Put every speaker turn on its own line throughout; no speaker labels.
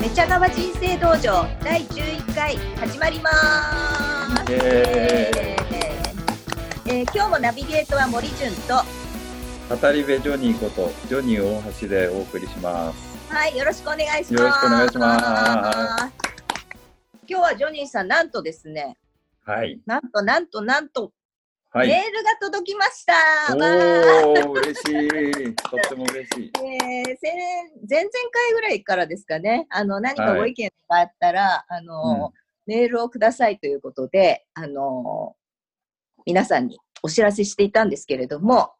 めちゃがわ人生道場第11回始まります。
え
えー今日もナビゲートは森潤と、
ー、語り部ジョニーことジョニー大橋でお送りします。
はい、よろしくお願いします。
よろしくお願いします。
今日はジョニーさん、なんとですね、
はい。
なんとなんとなんと、
はい。
メールが届きました。
おお、嬉しい。とっても嬉しい。
えー、先前々回ぐらいからですかね、あの何か
はい
ご意見があったら、あのメールをくださいということで、あの皆さんにお知らせしていたんですけれども、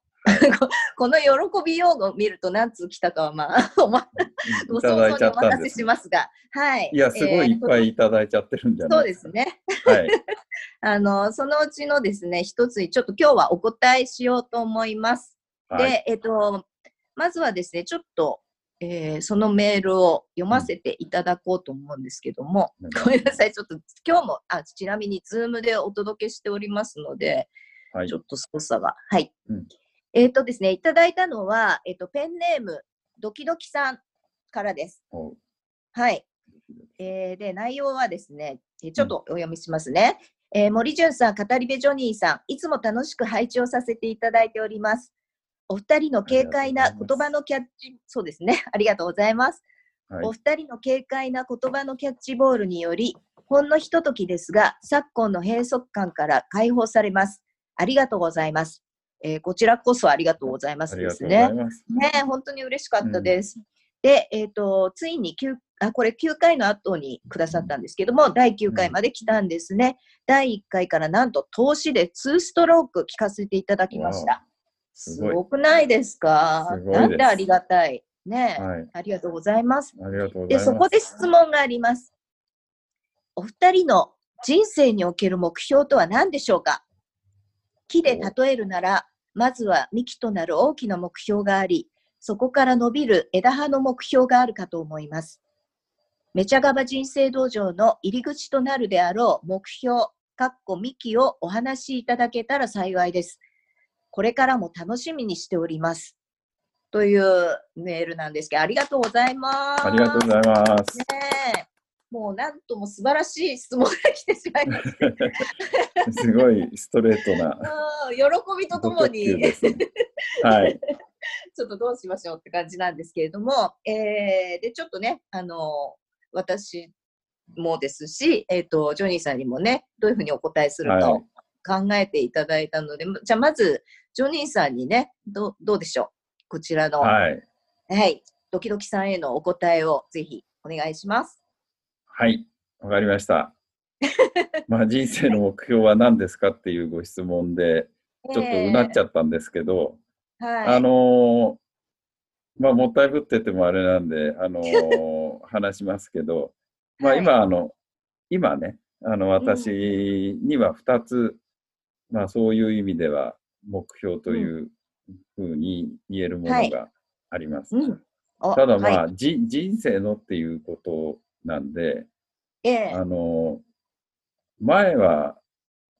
こ この喜び用語を見ると何通来たかは、まあ、ご想像にお任せし。ますが、はい。
いや、すごいいっぱいいただいちゃってるんじゃ
そ
ない
うですね。
はい。
あの、そのうちのですね、一つにちょっと今日はお答えしようと思います。
はい。
で、えっと、まずはですね、ちょっと、えーそのメールを読ませていただこうと思うんですけども、
うん
ごめんなさい、ちょっと今日も、あ、ちなみにズームでお届けしておりますので、
はい
ちょ。っと操作が。はい。
うん
えっ、とですね、いただいたのは、えっ、と、ペンネーム、ドキドキさんからです。
お
はい。えーで、内容はですね、えーちょっとお読みしますね。えー森潤さん、語り部ジョニーさん、いつも楽しく配置をさせていただいております。お二人の軽快な言葉のキャッチ、そうですね、ありがとうございます。
はい
お。二人の軽快な言葉のキャッチボールにより、ほんのひとときですが、昨今の閉塞感から解放されます。ありがとうございます。えーこちらこそありがとうございますですね。ねえ本当に嬉しかったです。で、えっ、と、ついに9、あ、これ9回の後にくださったんですけども、第9回まで来たんですね。第1回からなんと投資で2ストローク聞かせていただきました。す
すご
くないですか？なんてありがたい？ねえ、
はい。
ありがとうございます。で。そこで質問があります。お二人の人生における目標とは何でしょうか？木で例えるなら、まずは幹となる大きな目標があり、そこから伸びる枝葉の目標があるかと思います。めちゃがば人生道場の入り口となるであろう目標、かっこ幹をお話しいただけたら幸いです。これからも楽しみにしております。というメールなんですけど、ありがとうございます。
ありがとうございます。
ねえもうなんとも素晴らしい質問が来てしまいました。
すごいストレートな。
うん喜びとともに、
ね。はい。
ちょっとどうしましょうって感じなんですけれども、えーで、ちょっとね、あの私もですし、えっ、と、ジョニーさんにもね、どういうふうにお答えするかを考えていただいたので、じゃあまず、ジョニーさんにね、どうどうでしょう？こちらの、はい、
はい。
ドキドキさんへのお答えをぜひお願いします。
はい。わかりました。まあ人生の目標は何ですかっていうご質問で、ちょっとうなっちゃったんですけど、
ゃはい。
あのーまあ、もったいぶっててもあれなんで、あのー 話しますけど、まあ、
はい
今、あの、今ね、あの、私には2つ、まあ、そういう意味では、目標というふうに言えるもの
はい
があります。
うんお
ただ、まあ、人生のっていうことなんで、
ええ。
あの、前は、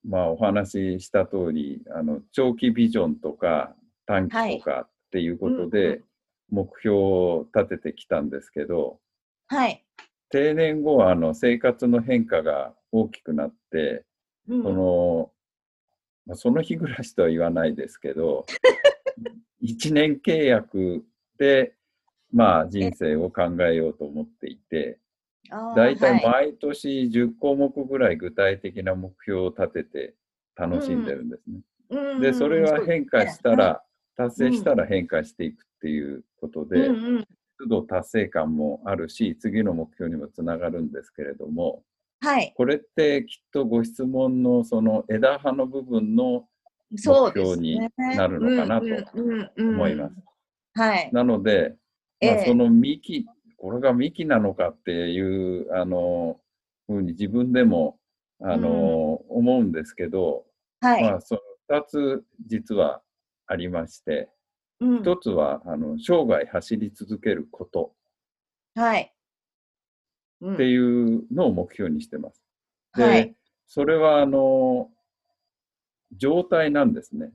まあ、お話しした通り、あの、長期ビジョンとか短期とかっていうことで、目標を立ててきたんですけど、
はい。
定年後は、あの、生活の変化が大きくなって、
うん。
その、まあ、その日暮らしとは言わないですけど、1年契約で、まあ、人生を考えようと思っていて、大体
はい
毎年10項目ぐらい具体的な目標を立てて楽しんでるんですね。
うん
で、それは変化した
うん
ら、達成したら変化していくっていうことで、
うんうん
都度達成感もあるし、次の目標にもつながるんですけれども、
はい。
これってきっとご質問のその枝葉の部分の目標
ね。
になるのかなと思
思
います。。
はい。
なので、まあ、
ええ
その幹、これが幹なのかっていう、あの、ふうに自分でも、あの、思うんですけど、
はい。
まあ、その2つ実はありまして、
うん
1つは、あの、生涯走り続けること
はい。うん
っていうのを目標にしてます。で、
はい。
それは、あの、状態なんですね。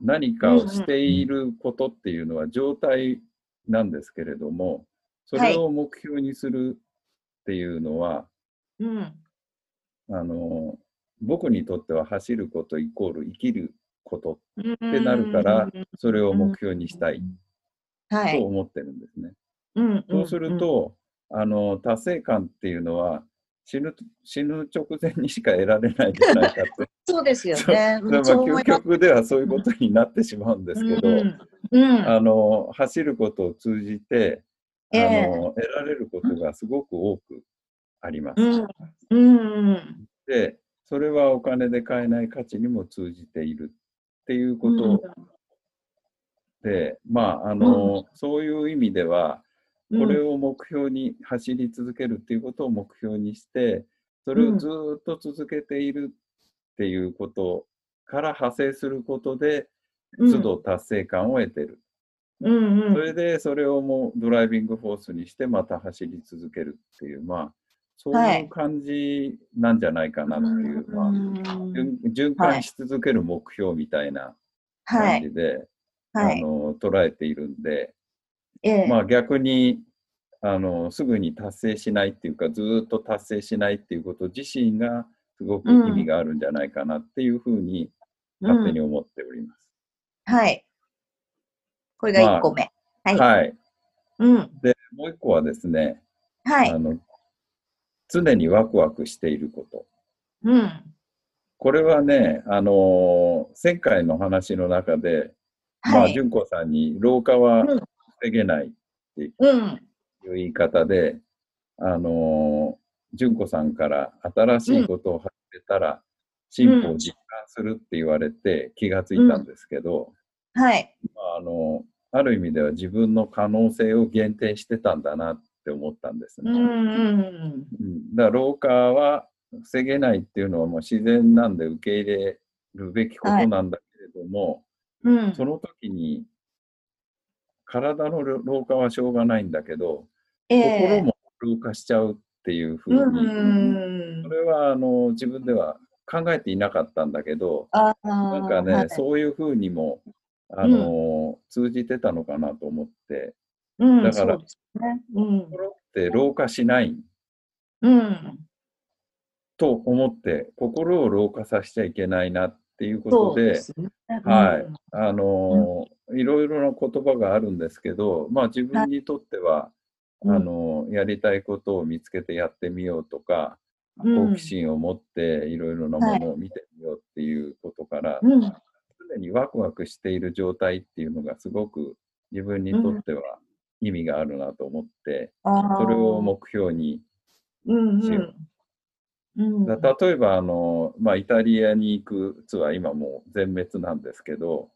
何かをしていることっていうのは状態なんですけれども、それを目標にするっていうのは、
うん。
あの、僕にとっては走ることイコール生きること
っ
ってなるから、それを目標にしたい
はい。
と思ってるんですね。
うん
そうする、と、あの、達成感っていうのは死ぬ、死ぬ直前にしか得られないんじゃないかと。
そうですよね。
まあ究極ではそういうことになってしまうんですけど、
うんうん
あの、走ることを通じて、あ
ええ。
の、得られることがすごく多くあります。
うん。
で、それはお金で買えない価値にも通じているっていうこと。で、まあ、あの、そういう意味では、
うん。
これを目標に走り続けるっていうことを目標にして、それをずーっと続けているっていうことから派生することで、
うん。
都度達成感を得てる。
うんうん
それで、それをもうドライビングフォースにして、また走り続けるっていう、まあ、そう
はいいう
感じなんじゃないかなっていう、まあ、
うん
循循環し続ける目標みたいな
はい。
感じで、
はい。
あの捉えているんで、
ええ
まあ逆にあのすぐに達成しないっていうかずーっと達成しないっていうこと自身がすごく意味があるんじゃないかなっていうふうに勝手に思っております。
はい。これが1個目。はい。
はい。
うん。
で、もう一個はですね、
はい
あ。の常にワクワクしていること。
うん。
これはね、あの前回の話の中で、まあ、
はい。
純子さんに老化は
うん
防げない
うん。
という言い方で、あのー、純子さんから新しいことを始めたら、進歩を実感するって言われて気がついたんですけど、
はい。
まあ、あのある意味では自分の可能性を限定してたんだなって思ったんですね。
うんうん
うんだから老化は防げないっていうのはもう自然なんで受け入れるべきことなんだけれども、
うん。うん。
その時に体の老化はしょうがないんだけど、
ええ
心も老化しちゃうっていうふ
う
うに、
ん
そ。れはあの自分では考えていなかったんだけど。なんかね、
はい
そういうふうにもあの、通じてたのかなと思って、
うん。
だから。心って老化しない
うん。
と思って、心を老化させちゃいけないなっていうことで。はい
うん
あのいろいろな言葉があるんですけど、まあ自分にとっては、
うん
あのやりたいことを見つけてやってみようとか、
うん
好奇心を持っていろいろなものを見てみようっていうことから、
うん。
常にワクワクしている状態っていうのがすごく自分にとっては意味があるなと思って。それを目標に、
うん
しよ
うん。うん。
だ例えばあの、まあ、イタリアに行くツアー今もう全滅なんですけど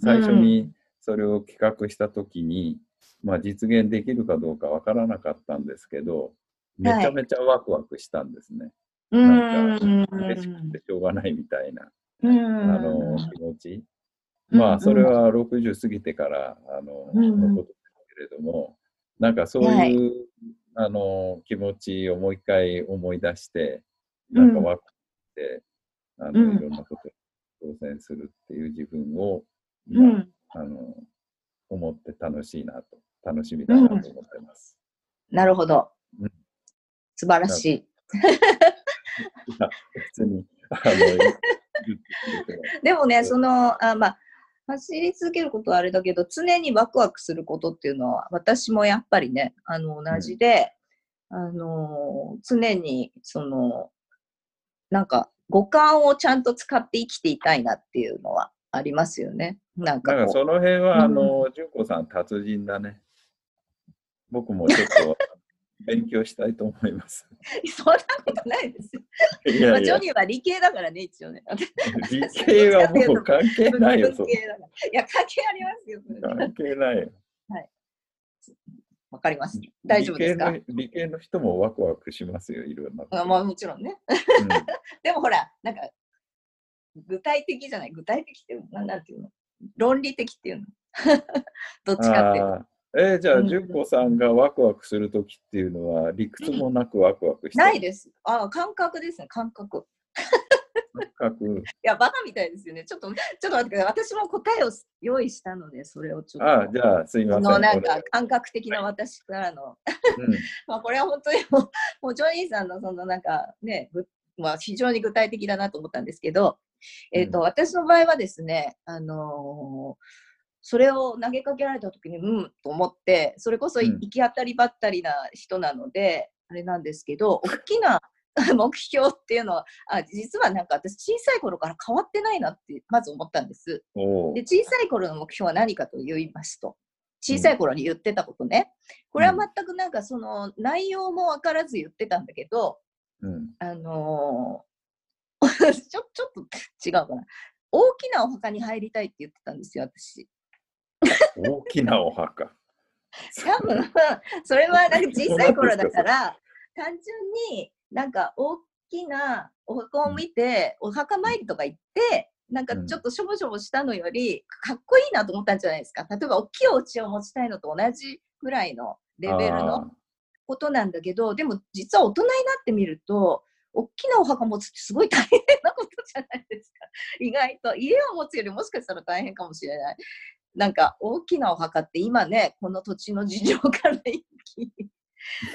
最初にそれを企画した時に、まあ、実現できるかどうかわからなかったんですけどめちゃめちゃワクワクしたんですね。
うん。
嬉しくてしょうがないみたいな、
うん。
あの気持ち。
うん
まあ、それは60過ぎてから、あの、
うん
のことですけれども、なんかそう
はい
いう、あの、気持ちをもう一回思い出して、なんかワクワクして、あの、
うん
いろんなことに挑戦するっていう自分を、
う
今、
ん。
あの、思って楽しいなと、楽しみだなと思ってます。
なるほど
うん。
素晴らしい。
いや別に、あの、
でもね、
うん
その、あまあ、走り続けることはあれだけど、常にワクワクすることっていうのは、私もやっぱりね、あの、同じで、あの、常に、その、なんか、五感をちゃんと使って生きていたいなっていうのはありますよね。なんかこ
なんかその辺は、
うん
あの、純子さん達人だね。僕もちょっと勉強したいと思います。
う、そんなことないですよ。
い
まあ、
やいや、
ジョニーは理系だからね、一応ね。
理系はもう関係ないよ、そ
いや、関係ありますよ。
関係ないよ。
わかります。大丈夫ですか？
理系の理系の人もワクワクしますよ、いろんな。
あまあもちろんね。
うん
でもほら、なんか、具体的じゃない？具体的っていうの？なんなんていうの？論理的っていうの？どっちかっていうと。
えーじゃあ、
うん
純子さんがワクワクするときっていうのは、理屈もなくワクワクしてる
ないです。あ感覚ですね、感覚。
深く。
いや、バカみたいですよね。ちょっと、ちょっと待ってください。私も答えを用意したので、それをちょっと。
ああ、じゃあ、すいません。
のなんか感覚的な私からの、
うん
まあこれは本当にもう、もうジョニーさんのそのなんかね、ぐまあ、非常に具体的だなと思ったんですけど、えっ、と、
うん
私の場合はですね、あのーそれを投げかけられた時に、うんと思って、それこそ行き当たりばったりな人なので、あれなんですけど、大きな 目標っていうのは、あ実はなんか私小さい頃から変わってないなってまず思ったんです。で小さい頃の目標は何かと言いますと小さい頃に言ってたことね、これは全くなんかその内容も分からず言ってたんだけど、
うん。
あのー ちょちょっと違うかな。大きなお墓に入りたいって言ってたんですよ私
大きなお墓。
多分それはなんか小さい頃だから単純になんか大きなお墓を見て、お墓参りとか行ってなんかちょっとしょぼしょぼしたのよりかっこいいなと思ったんじゃないですか。例えば大きいお家を持ちたいのと同じぐらいのレベルの
あ
ことなんだけどでも実は大人になってみると大きなお墓持つってすごい大変なことじゃないですか。意外と家を持つよりもしかしたら大変かもしれないなんか大きなお墓って今ねこの土地の事情から一気に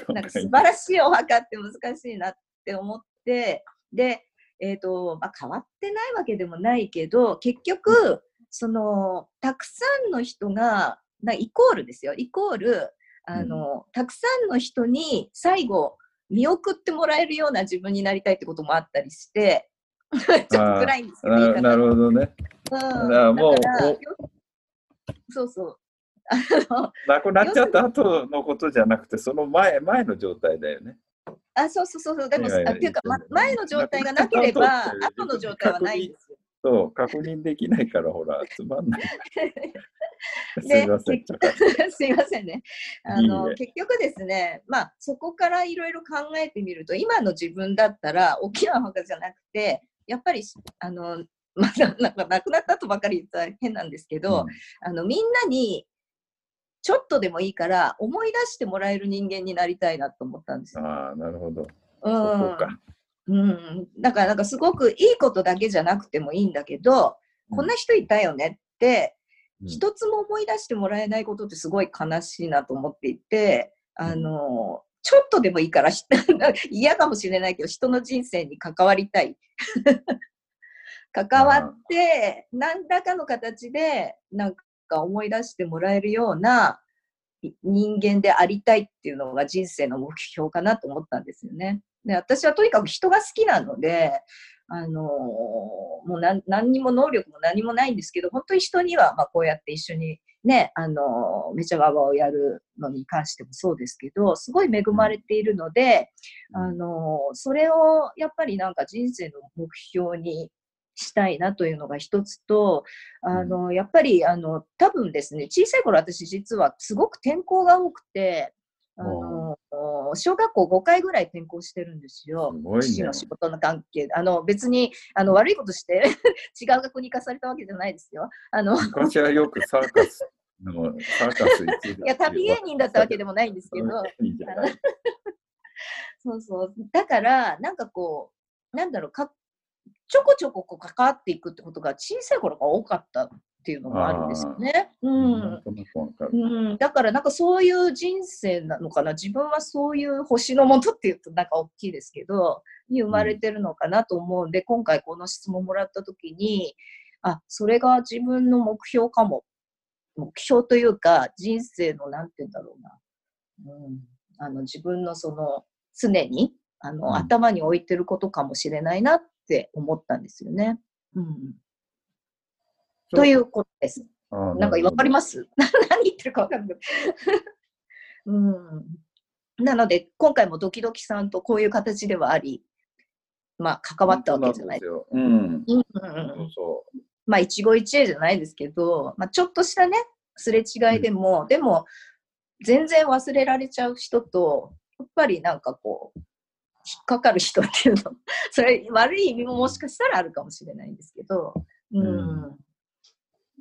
ー
なんか素晴らしいお墓って難しいなって思って、で、えっ、と、まあ、変わってないわけでもないけど、結局、その、たくさんの人が、なイコールですよ、イコール、あの、たくさんの人に最後、見送ってもらえるような自分になりたいってこともあったりして、ちょっと暗いんですけど、
ななるほどね。
うん。
だからもう
そうそう。あ の
亡くなっちゃった後のことじゃなくて、その前前の状態だよね。
あ、そうそうそうそう、でも、
いやいや
あっていうか、ま前の状態がなければ、
後
の状態はないんですよ。
そう、確認できないから、ほら、つまんない。す
で
いません。
結 すいませんね。あの結局ですね、まあ、そこからいろいろ考えてみると、今の自分だったら、大きな墓じゃなくて、やっぱり、あの、まあ、なんか亡くなったとばかり言ったら変なんですけど、あのみんなにちょっとでもいいから思い出してもらえる人間になりたいなと思ったんですよ。
ああ、なるほど。
う
そ
ん。うん、だからなんかすごくいいことだけじゃなくてもいいんだけど、こんな人いたよねって、
うん
一つも思い出してもらえないことってすごい悲しいなと思っていて、あの、ちょっとでもいいから、ひ 嫌かもしれないけど、人の人生に関わりたい。関わって、何らかの形で、なんか思い出してもらえるようない人間でありたいっていうのが人生の目標かなと思ったんですよね。で私はとにかく人が好きなので、あのもう何何にも能力も何もないんですけど、本当に人にはまあこうやって一緒にね、あのめちゃわわをやるのに関してもそうですけど、すごい恵まれているので、あのそれをやっぱりなんか人生の目標にしたいなというのが一つと、あのやっぱりあの多分ですね、小さい頃私実はすごく転校が多くて、あの小学校5回ぐらい転校してるんですよ。
すごいね
父の仕事の関係で。あの別にあの悪いことして 違う学校に行かされたわけじゃないですよ。あの
昔はよくサーカス
いや旅芸人だったわけでもないんですけど、そうそう。だから、なんかこう、なんだろうか、ちょこちょここう関わっていくってことが小さい頃が多かったっていうのがあるんですよね。う
なん。
うん、だからなんかそういう人生なのかな。自分はそういう星のもとっていうとなんか大きいですけどに生まれてるのかなと思うんで、今回この質問もらった時にあそれが自分の目標かも。目標というか人生のなんて言うんだろうな、うん、あの自分のその常にあの、
うん
頭に置いてることかもしれないなって思ったんですよね。うん、ということです。なんかわかり
ま
ます 何言ってるかわかんない。うん。なので、今回もドキドキさんとこういう形ではあり、まあ、関わったわけじゃない。
よ。うん。
うんうん
そう
うん
そ
まあ、一期一会じゃないですけど、まあ、ちょっとしたね、すれ違いでも、でも、全然忘れられちゃう人と、やっぱりなんかこう、引っかかる人っていうの、それ悪い意味ももしかしたらあるかもしれないんですけど、うん。
うん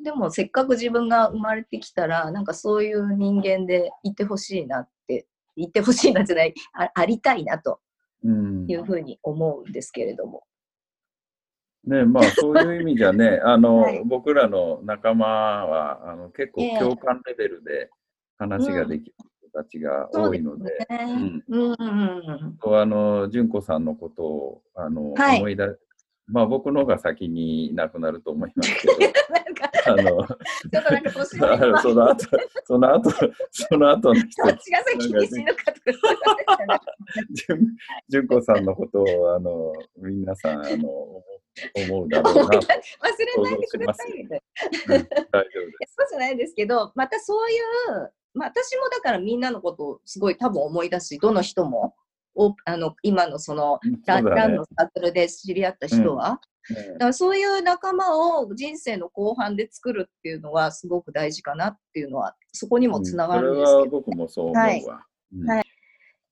でも、せっかく自分が生まれてきたら、なんかそういう人間でいてほしいなって、いてほしいなじゃないあ、ありたいなと
う。うん。
いうふうに思うんですけれども。
ねまあそういう意味じゃね、あの、
はい
僕らの仲間はあの結構
ええ
共感レベルで話ができる人たちが多いので、
ね
うん
うんうん。うん。
とあの純子さんのことをあの、
はい。
思い出まあ僕の方が先に亡くなると思いますけど、
なんか、
あのその後、その後、その後の人
どっちが先に死ぬかとか
純純子さんのことをあの皆さんあの思思うだろうなと、
忘れないでくださいみたいな。
うん大丈夫です。
そうじゃないですけど、またそういう、まあ、私もだからみんなのことをすごい多分思い出すし、どの人も、おあの今のそのランのサークルで知り合った人は、
ね
だからそういう仲間を人生の後半で作るっていうのはすごく大事かなっていうのは、そこにもつながるんですけど。
それは僕もそう思うわ。
はい。
うん。
はい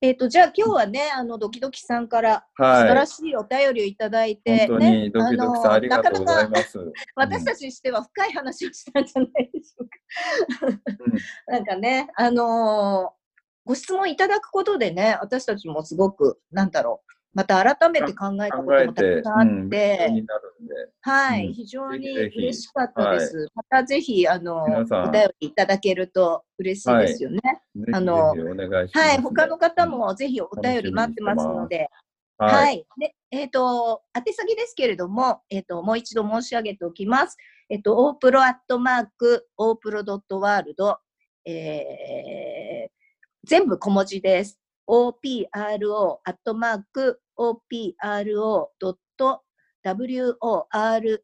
えっ、と、じゃあ今日はね、あの、ドキドキさんから素晴ら
はい。
しいお便りをいただいて、
本当
ね
にドキドキさんありがとうござい
す。
ます。
私たちにしては深い話をしたんじゃないでしょうか。なんかね、あのーご質問いただくことでね、私たちもすごく、なんだろう、また改めて考えたこともたくさんあって、
うん、
はい、
うん。
非常に嬉しかったです。またぜひ、あのお便りいただけると嬉しいですよね。
ぜひ
あのはい、他の方、もぜひお便り待ってますので、
うん
はい、
はい。
で、えっ、と、宛先ですけれども、えっ、と、もう一度申し上げておきます。えっ、と、オープロアットマーク、オープロドットワールド、えー、全部小文字です。opro アットマーク、opro ドット world、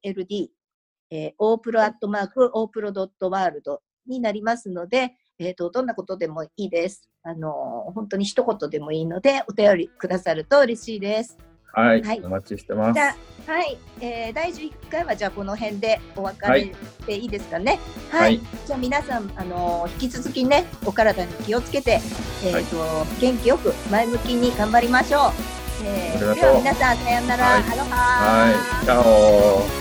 えー、オープロアットマーク、オープロドット world になりますので、えっ、と、どんなことでもいいです。あの、本当に一言でもいいので、お便りくださると嬉しいです。
はい、
はい
お待ちしてます
じ。ゃあ、はい、えー、第11回はじゃあこの辺でお別れでいいですかね。はい。
はい
じゃあ皆さん、あのー引き続きね、お体に気をつけて、えっ、と、元気よく前向きに頑張りましょう。えー、では皆さん、さようなら。
はい
アロハー
はい、チャオ